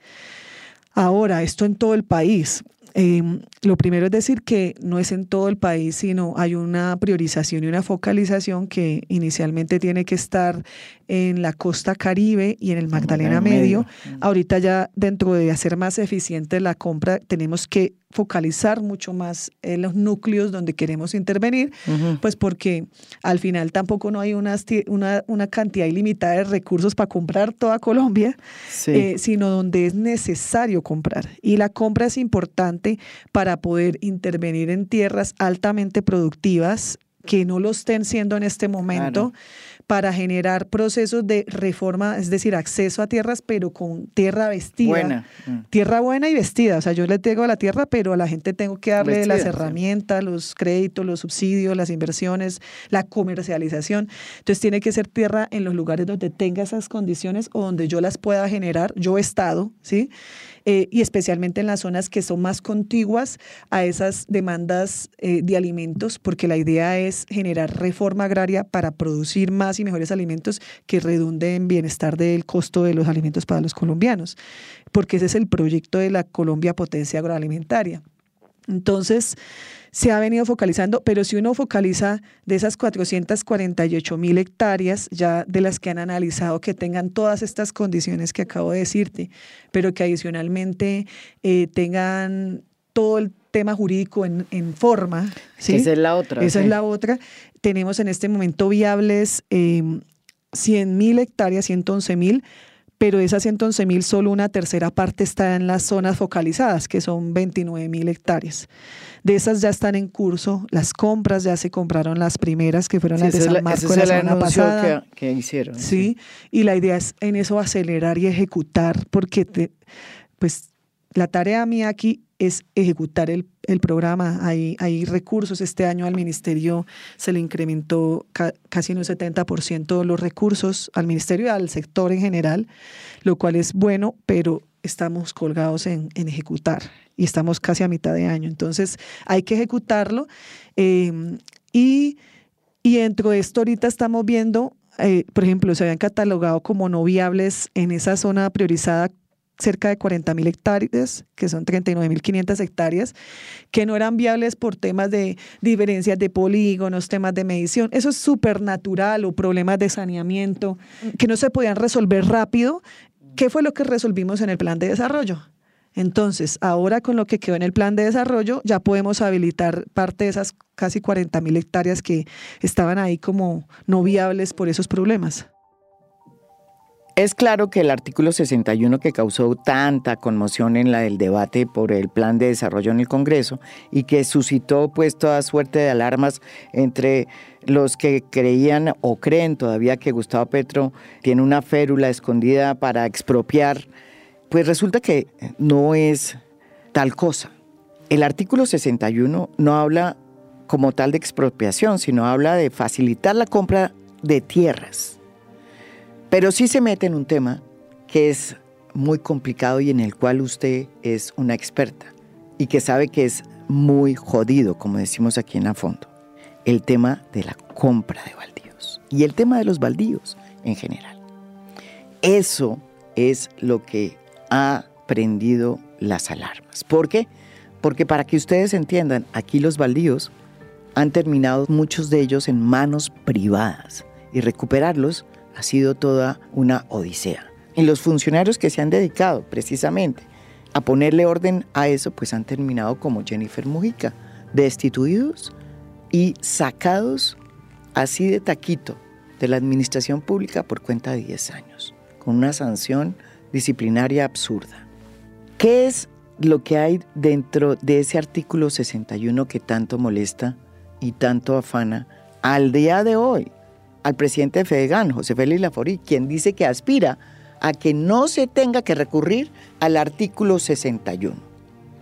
Ahora, esto en todo el país. Em, lo primero es decir que no es en todo el país, sino hay una priorización y una focalización que inicialmente tiene que estar en la costa caribe y en el Magdalena Medio. Ahorita ya dentro de hacer más eficiente la compra, tenemos que focalizar mucho más en los núcleos donde queremos intervenir, pues porque al final tampoco no hay una, una, cantidad ilimitada de recursos para comprar toda Colombia, eh, sino donde es necesario comprar. Y la compra es importante importante para poder intervenir en tierras altamente productivas que no lo estén siendo en este momento, para generar procesos de reforma, es decir, acceso a tierras, pero con tierra vestida. Buena. Mm. Tierra buena y vestida. O sea, yo le tengo a la tierra, pero a la gente tengo que darle las herramientas, los créditos, los subsidios, las inversiones, la comercialización. Entonces tiene que ser tierra en los lugares donde tenga esas condiciones o donde yo las pueda generar, yo Estado, ¿sí? Eh, y especialmente en las zonas que son más contiguas a esas demandas eh, de alimentos, porque la idea es generar reforma agraria para producir más y mejores alimentos que redunde en bienestar del costo de los alimentos para los colombianos, porque ese es el proyecto de la Colombia Potencia Agroalimentaria. Entonces, se ha venido focalizando, pero si uno focaliza de esas 448 mil hectáreas, ya de las que han analizado que tengan todas estas condiciones que acabo de decirte, pero que adicionalmente eh, tengan todo el tema jurídico en, forma. ¿sí? Esa es la otra. Esa es la otra. Tenemos en este momento viables eh, 100 mil hectáreas, 111 mil, pero de esas 111 mil solo una tercera parte está en las zonas focalizadas, que son 29 mil hectáreas. De esas ya están en curso, las compras ya se compraron las primeras, que fueron las de San Marcos la semana pasada. Que, hicieron. Sí, y la idea es en eso acelerar y ejecutar, porque pues la tarea mía aquí es ejecutar el, programa. Hay, hay, recursos. Este año al ministerio se le incrementó casi en un 70% los recursos al ministerio y al sector en general, lo cual es bueno, pero estamos colgados en, ejecutar y estamos casi a mitad de año. Entonces hay que ejecutarlo. Em, y, y dentro de esto ahorita estamos viendo eh, por ejemplo, se habían catalogado como no viables en esa zona priorizada cerca de 40 mil hectáreas, que son 39 mil 500 hectáreas, que no eran viables por temas de diferencias de polígonos, temas de medición. Eso es súper natural o problemas de saneamiento que no se podían resolver rápido. ¿Qué fue lo que resolvimos en el plan de desarrollo? Entonces, ahora con lo que quedó en el plan de desarrollo, ya podemos habilitar parte de esas casi 40 mil hectáreas que estaban ahí como no viables por esos problemas. Es claro que el artículo 61 que causó tanta conmoción en la del debate por el plan de desarrollo en el Congreso y que suscitó pues toda suerte de alarmas entre los que creían o creen todavía que Gustavo Petro tiene una férula escondida para expropiar, pues resulta que no es tal cosa. El artículo 61 no habla como tal de expropiación, sino habla de facilitar la compra de tierras pero sí se mete en un tema que es muy complicado y en el cual usted es una experta y que sabe que es muy jodido, como decimos aquí en la fondo, el tema de la compra de baldíos y el tema de los baldíos en general. Eso es lo que ha prendido las alarmas. ¿Por qué? Porque para que ustedes entiendan, aquí los baldíos han terminado muchos de ellos en manos privadas y recuperarlos ha sido toda una odisea. Y los funcionarios que se han dedicado precisamente a ponerle orden a eso, pues han terminado como Jennifer Mujica, destituidos y sacados así de taquito de la administración pública por cuenta de 10 años, con una sanción disciplinaria absurda. ¿Qué es lo que hay dentro de ese artículo 61 que tanto molesta y tanto afana al día de hoy? Al presidente de Fedegan, José Félix Laforí, quien dice que aspira a que no se tenga que recurrir al artículo 61.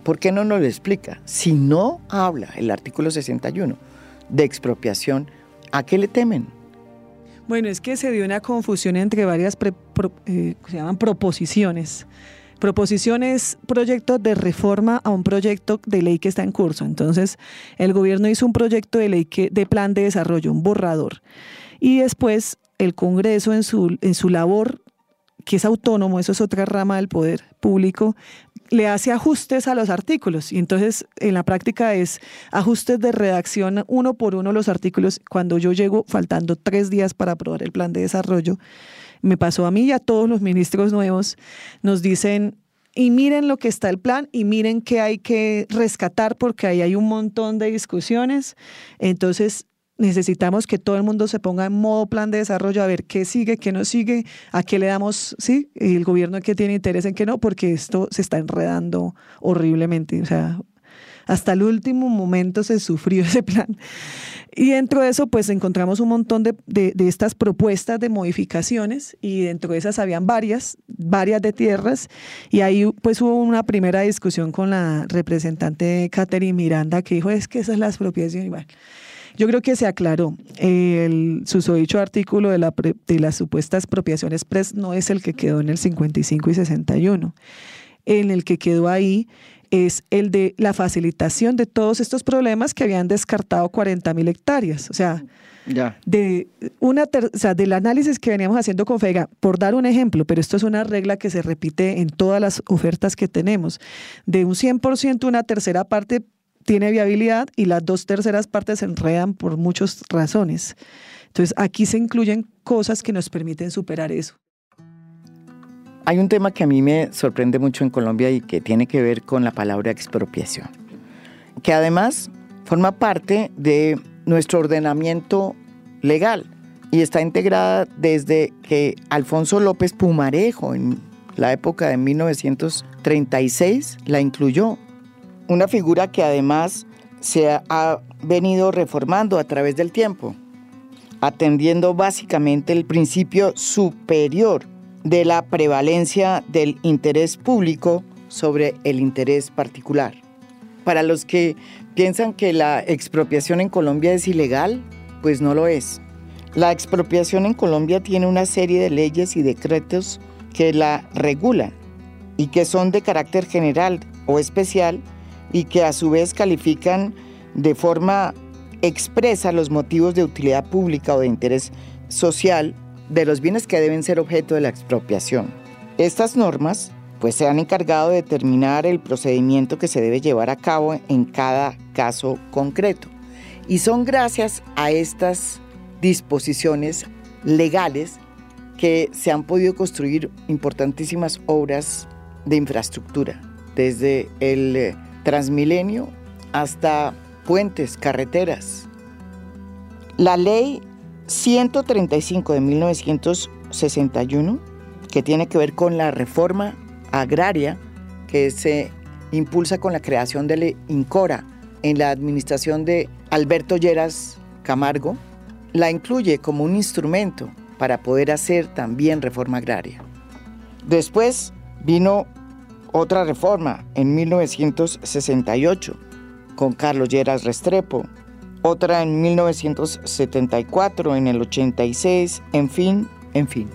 ¿Por qué no nos lo explica? Si no habla el artículo 61 de expropiación, ¿a qué le temen? Bueno, es que se dio una confusión entre varias, eh, se llaman proposiciones. Proposiciones, proyectos de reforma a un proyecto de ley que está en curso. Entonces, el gobierno hizo un proyecto de ley de plan de desarrollo, un borrador. Y después el Congreso en su, en su labor, que es autónomo, eso es otra rama del poder público, le hace ajustes a los artículos. Y entonces en la práctica es ajustes de redacción uno por uno los artículos. Cuando yo llego faltando tres días para aprobar el plan de desarrollo, me pasó a mí y a todos los ministros nuevos, nos dicen, y miren lo que está el plan y miren qué hay que rescatar porque ahí hay un montón de discusiones. Entonces necesitamos que todo el mundo se ponga en modo plan de desarrollo a ver qué sigue, qué no sigue, a qué le damos, sí, el gobierno que tiene interés en qué no, porque esto se está enredando horriblemente. O sea, hasta el último momento se sufrió ese plan. Y dentro de eso, pues encontramos un montón de, de, de, estas propuestas de modificaciones y dentro de esas habían varias, varias de tierras. Y ahí pues hubo una primera discusión con la representante Catherine Miranda que dijo, es que esa es la expropiación. Yo creo que se aclaró. El susodicho artículo de, la, de las supuestas expropiaciones PRES no es el que quedó en el 55 y 61. En el que quedó ahí es el de la facilitación de todos estos problemas que habían descartado 40 mil hectáreas. O sea, ya. De una o sea, del análisis que veníamos haciendo con FEGA, por dar un ejemplo, pero esto es una regla que se repite en todas las ofertas que tenemos, de un 100% una tercera parte tiene viabilidad y las dos terceras partes se enredan por muchas razones. Entonces, aquí se incluyen cosas que nos permiten superar eso. Hay un tema que a mí me sorprende mucho en Colombia y que tiene que ver con la palabra expropiación, que además forma parte de nuestro ordenamiento legal y está integrada desde que Alfonso López Pumarejo en la época de 1936 la incluyó una figura que además se ha venido reformando a través del tiempo, atendiendo básicamente el principio superior de la prevalencia del interés público sobre el interés particular. Para los que piensan que la expropiación en Colombia es ilegal, pues no lo es. La expropiación en Colombia tiene una serie de leyes y decretos que la regulan y que son de carácter general o especial y que a su vez califican de forma expresa los motivos de utilidad pública o de interés social de los bienes que deben ser objeto de la expropiación. Estas normas pues se han encargado de determinar el procedimiento que se debe llevar a cabo en cada caso concreto. Y son gracias a estas disposiciones legales que se han podido construir importantísimas obras de infraestructura, desde el eh, Transmilenio hasta puentes, carreteras. La ley 135 de 1961, que tiene que ver con la reforma agraria que se impulsa con la creación del INCORA en la administración de Alberto Lleras Camargo, la incluye como un instrumento para poder hacer también reforma agraria. Después vino otra reforma en 1968 con Carlos Lleras Restrepo, otra en 1974, en el 86, en fin, en fin.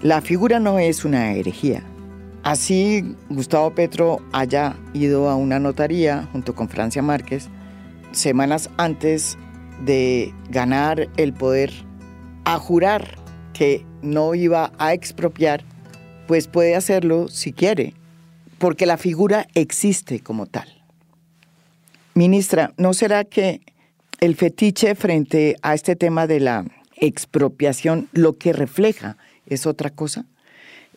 La figura no es una herejía. Así Gustavo Petro haya ido a una notaría junto con Francia Márquez semanas antes de ganar el poder a jurar que no iba a expropiar, pues puede hacerlo si quiere, porque la figura existe como tal. Ministra, ¿no será que el fetiche frente a este tema de la expropiación lo que refleja es otra cosa?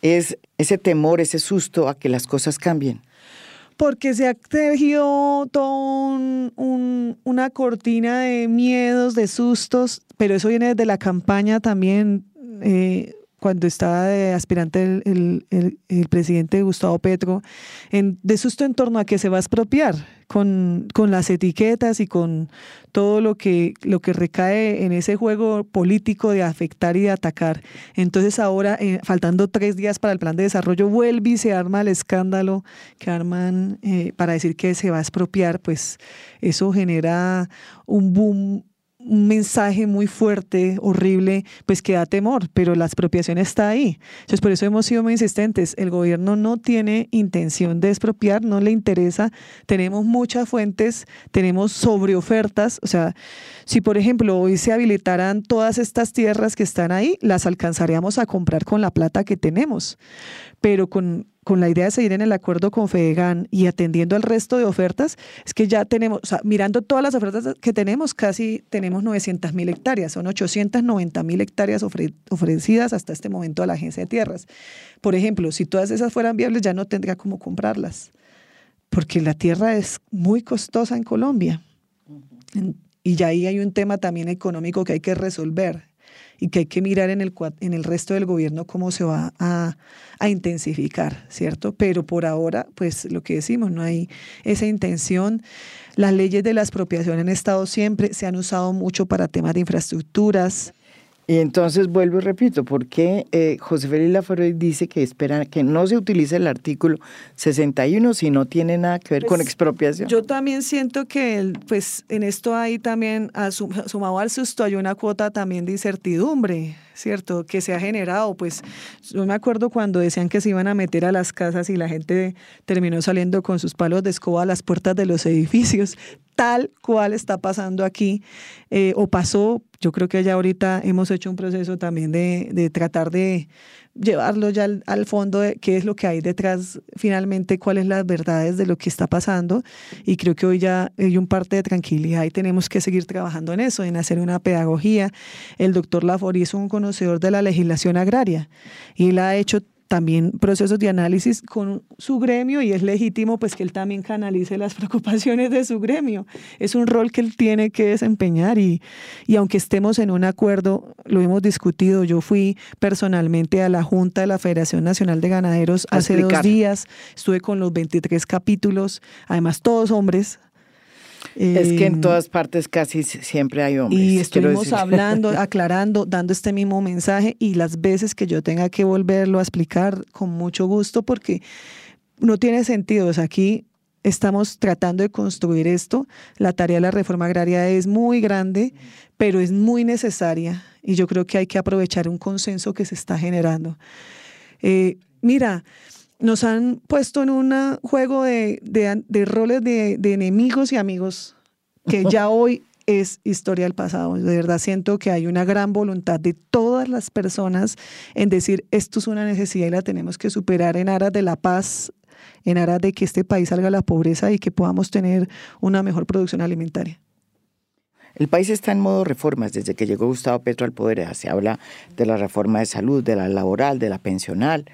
Es ese temor, ese susto a que las cosas cambien porque se ha tejido toda una cortina de miedos, de sustos, pero eso viene desde la campaña también eh, cuando estaba de aspirante el, el, presidente Gustavo Petro, en, de susto en torno a que se va a expropiar con, con, las etiquetas y con todo lo que, lo que recae en ese juego político de afectar y de atacar. Entonces ahora, eh, faltando tres días para el plan de desarrollo, vuelve y se arma el escándalo que arman eh, para decir que se va a expropiar, pues eso genera un boom un mensaje muy fuerte, horrible, pues que da temor, pero la expropiación está ahí. Entonces, por eso hemos sido muy insistentes. El gobierno no tiene intención de expropiar, no le interesa. Tenemos muchas fuentes, tenemos sobreofertas. O sea, si por ejemplo hoy se habilitaran todas estas tierras que están ahí, las alcanzaríamos a comprar con la plata que tenemos. Pero con con la idea de seguir en el acuerdo con Fedegan y atendiendo al resto de ofertas, es que ya tenemos, o sea, mirando todas las ofertas que tenemos, casi tenemos 900 mil hectáreas, son 890 mil hectáreas ofrecidas hasta este momento a la Agencia de Tierras. Por ejemplo, si todas esas fueran viables, ya no tendría cómo comprarlas, porque la tierra es muy costosa en Colombia. Y ya ahí hay un tema también económico que hay que resolver y que hay que mirar en el, en el resto del gobierno cómo se va a, a, intensificar, ¿cierto? Pero por ahora, pues lo que decimos, no hay esa intención. Las leyes de la expropiación han estado siempre, se han usado mucho para temas de infraestructuras, y entonces vuelvo y repito, ¿por qué eh, José Félix Laforet dice que espera que no se utilice el artículo 61 si no tiene nada que ver con pues, expropiación? Yo también siento que pues en esto hay también, sumado al susto, hay una cuota también de incertidumbre. ¿Cierto? Que se ha generado, pues yo me acuerdo cuando decían que se iban a meter a las casas y la gente terminó saliendo con sus palos de escoba a las puertas de los edificios, tal cual está pasando aquí, eh, o pasó, yo creo que ya ahorita hemos hecho un proceso también de, de tratar de llevarlo ya al, fondo de qué es lo que hay detrás, finalmente, cuáles las verdades de lo que está pasando. Y creo que hoy ya hay un parte de tranquilidad y tenemos que seguir trabajando en eso, en hacer una pedagogía. El doctor Lafori es un conocedor de la legislación agraria y él ha hecho también procesos de análisis con su gremio y es legítimo pues que él también canalice las preocupaciones de su gremio. Es un rol que él tiene que desempeñar y, y aunque estemos en un acuerdo, lo hemos discutido, yo fui personalmente a la Junta de la Federación Nacional de Ganaderos hace dos días, estuve con los 23 capítulos, además todos hombres, es que en em, todas partes casi siempre hay hombres. Y estuvimos hablando, aclarando, dando este mismo mensaje y las veces que yo tenga que volverlo a explicar con mucho gusto porque no tiene sentido. aquí estamos tratando de construir esto. La tarea de la reforma agraria es muy grande, pero es muy necesaria y yo creo que hay que aprovechar un consenso que se está generando. Eh, mira, nos han puesto en un juego de, roles de, enemigos y amigos que ya hoy es historia del pasado. De verdad siento que hay una gran voluntad de todas las personas en decir esto es una necesidad y la tenemos que superar en aras de la paz, en aras de que este país salga de la pobreza y que podamos tener una mejor producción alimentaria. El país está en modo reformas desde que llegó Gustavo Petro al poder. Se habla de la reforma de salud, de la laboral, de la pensional,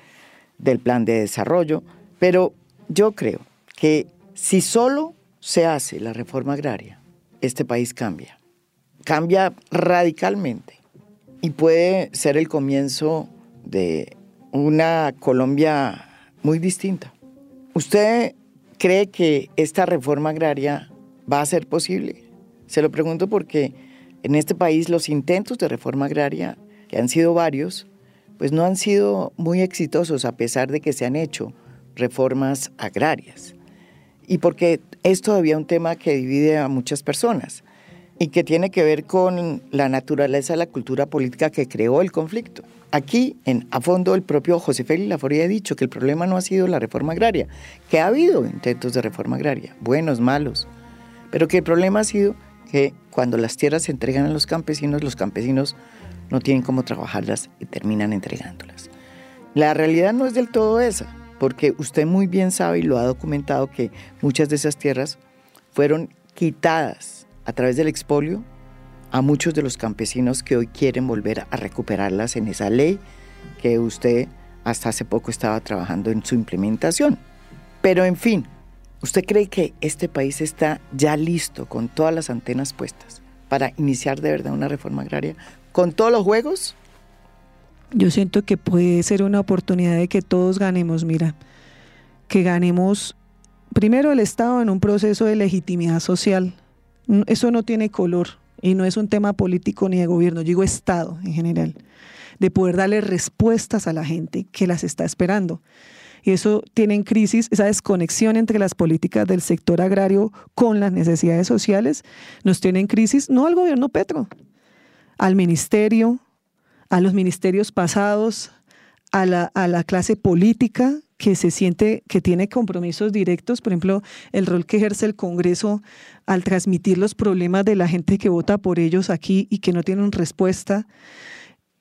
del plan de desarrollo, pero yo creo que si solo se hace la reforma agraria, este país cambia, cambia radicalmente y puede ser el comienzo de una Colombia muy distinta. ¿Usted cree que esta reforma agraria va a ser posible? Se lo pregunto porque en este país los intentos de reforma agraria, que han sido varios, pues no han sido muy exitosos a pesar de que se han hecho reformas agrarias. Y porque es todavía un tema que divide a muchas personas y que tiene que ver con la naturaleza de la cultura política que creó el conflicto. Aquí, en, a fondo, el propio José Félix Laforía ha dicho que el problema no ha sido la reforma agraria, que ha habido intentos de reforma agraria, buenos, malos, pero que el problema ha sido que cuando las tierras se entregan a los campesinos, los campesinos no tienen cómo trabajarlas y terminan entregándolas. La realidad no es del todo esa, porque usted muy bien sabe y lo ha documentado que muchas de esas tierras fueron quitadas a través del expolio a muchos de los campesinos que hoy quieren volver a recuperarlas en esa ley que usted hasta hace poco estaba trabajando en su implementación. Pero en fin, ¿usted cree que este país está ya listo con todas las antenas puestas para iniciar de verdad una reforma agraria con todos los juegos? Yo siento que puede ser una oportunidad de que todos ganemos, mira, que ganemos primero el Estado en un proceso de legitimidad social. Eso no tiene color y no es un tema político ni de gobierno, yo digo Estado en general, de poder darle respuestas a la gente que las está esperando. Y eso tiene en crisis, esa desconexión entre las políticas del sector agrario con las necesidades sociales, nos tiene en crisis no al gobierno Petro, al ministerio, a los ministerios pasados, a la, a la clase política que se siente que tiene compromisos directos, por ejemplo, el rol que ejerce el Congreso al transmitir los problemas de la gente que vota por ellos aquí y que no tienen respuesta.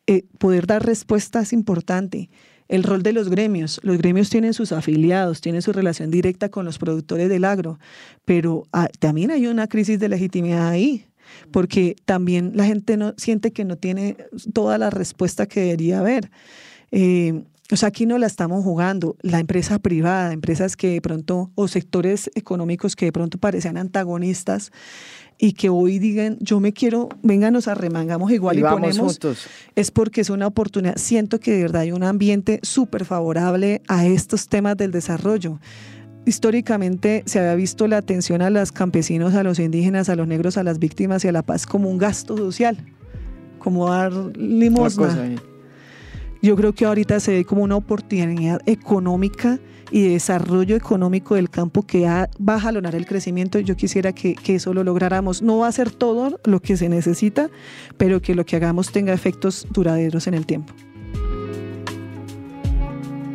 Eh, poder dar respuesta es importante. El rol de los gremios. Los gremios tienen sus afiliados, tienen su relación directa con los productores del agro, pero ah, también hay una crisis de legitimidad ahí porque también la gente no siente que no tiene toda la respuesta que debería haber. Eh, O sea, aquí no la estamos jugando. La empresa privada, empresas que de pronto, o sectores económicos que de pronto parecían antagonistas y que hoy digan, yo me quiero, venga, nos arremangamos igual y, ponemos, juntos. es porque es una oportunidad. Siento que de verdad hay un ambiente súper favorable a estos temas del desarrollo. Históricamente se había visto la atención a los campesinos, a los indígenas, a los negros, a las víctimas y a la paz como un gasto social, como dar limosna. Yo creo que ahorita se ve como una oportunidad económica y de desarrollo económico del campo que va a jalonar el crecimiento. Yo quisiera que, que, eso lo lográramos. No va a ser todo lo que se necesita, pero que lo que hagamos tenga efectos duraderos en el tiempo.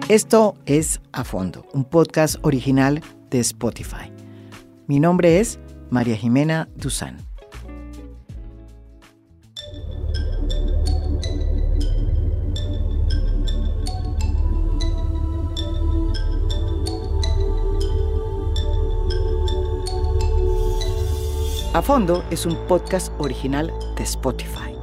Esto es A Fondo, un podcast original de Spotify. Mi nombre es María Jimena Duzán. A Fondo es un podcast original de Spotify.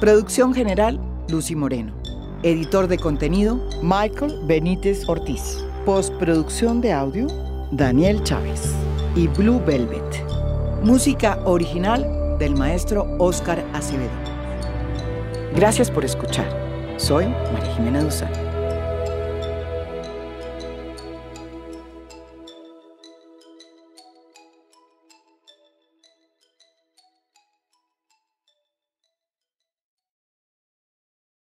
Producción general, Lucy Moreno. Editor de contenido, Michael Benítez Ortiz. Postproducción de audio, Daniel Chávez. Y Blue Velvet. Música original del maestro Oscar Acevedo. Gracias por escuchar. Soy María Jimena Duzán.